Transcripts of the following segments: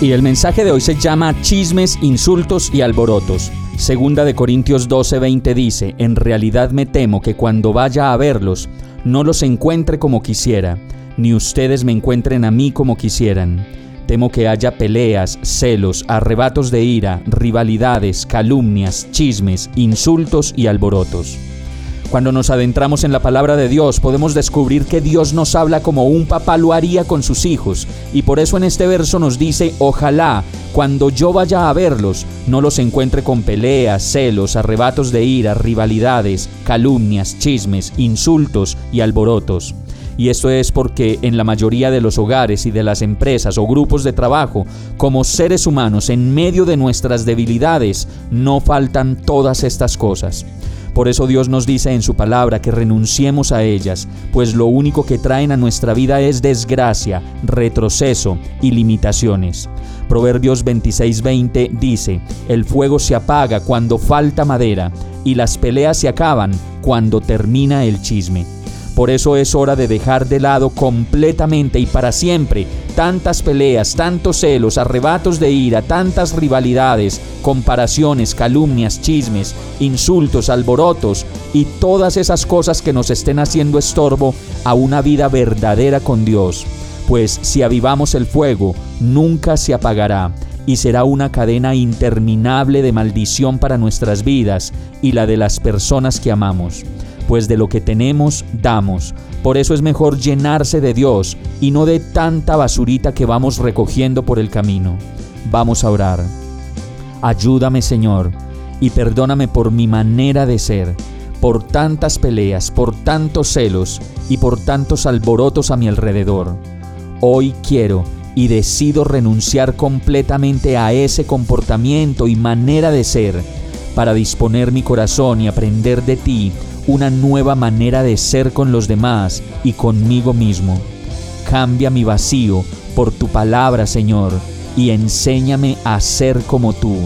Y el mensaje de hoy se llama Chismes, insultos y alborotos. Segunda de Corintios 12:20 dice, En realidad me temo que cuando vaya a verlos, no los encuentre como quisiera, ni ustedes me encuentren a mí como quisieran. Temo que haya peleas, celos, arrebatos de ira, rivalidades, calumnias, chismes, insultos y alborotos. Cuando nos adentramos en la palabra de Dios podemos descubrir que Dios nos habla como un papá lo haría con sus hijos y por eso en este verso nos dice, ojalá cuando yo vaya a verlos no los encuentre con peleas, celos, arrebatos de ira, rivalidades, calumnias, chismes, insultos y alborotos. Y esto es porque en la mayoría de los hogares y de las empresas o grupos de trabajo, como seres humanos, en medio de nuestras debilidades, no faltan todas estas cosas. Por eso Dios nos dice en su palabra que renunciemos a ellas, pues lo único que traen a nuestra vida es desgracia, retroceso y limitaciones. Proverbios 26:20 dice, el fuego se apaga cuando falta madera y las peleas se acaban cuando termina el chisme. Por eso es hora de dejar de lado completamente y para siempre tantas peleas, tantos celos, arrebatos de ira, tantas rivalidades, comparaciones, calumnias, chismes, insultos, alborotos y todas esas cosas que nos estén haciendo estorbo a una vida verdadera con Dios. Pues si avivamos el fuego, nunca se apagará y será una cadena interminable de maldición para nuestras vidas y la de las personas que amamos pues de lo que tenemos damos. Por eso es mejor llenarse de Dios y no de tanta basurita que vamos recogiendo por el camino. Vamos a orar. Ayúdame Señor y perdóname por mi manera de ser, por tantas peleas, por tantos celos y por tantos alborotos a mi alrededor. Hoy quiero y decido renunciar completamente a ese comportamiento y manera de ser para disponer mi corazón y aprender de ti una nueva manera de ser con los demás y conmigo mismo. Cambia mi vacío por tu palabra, Señor, y enséñame a ser como tú.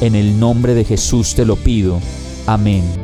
En el nombre de Jesús te lo pido. Amén.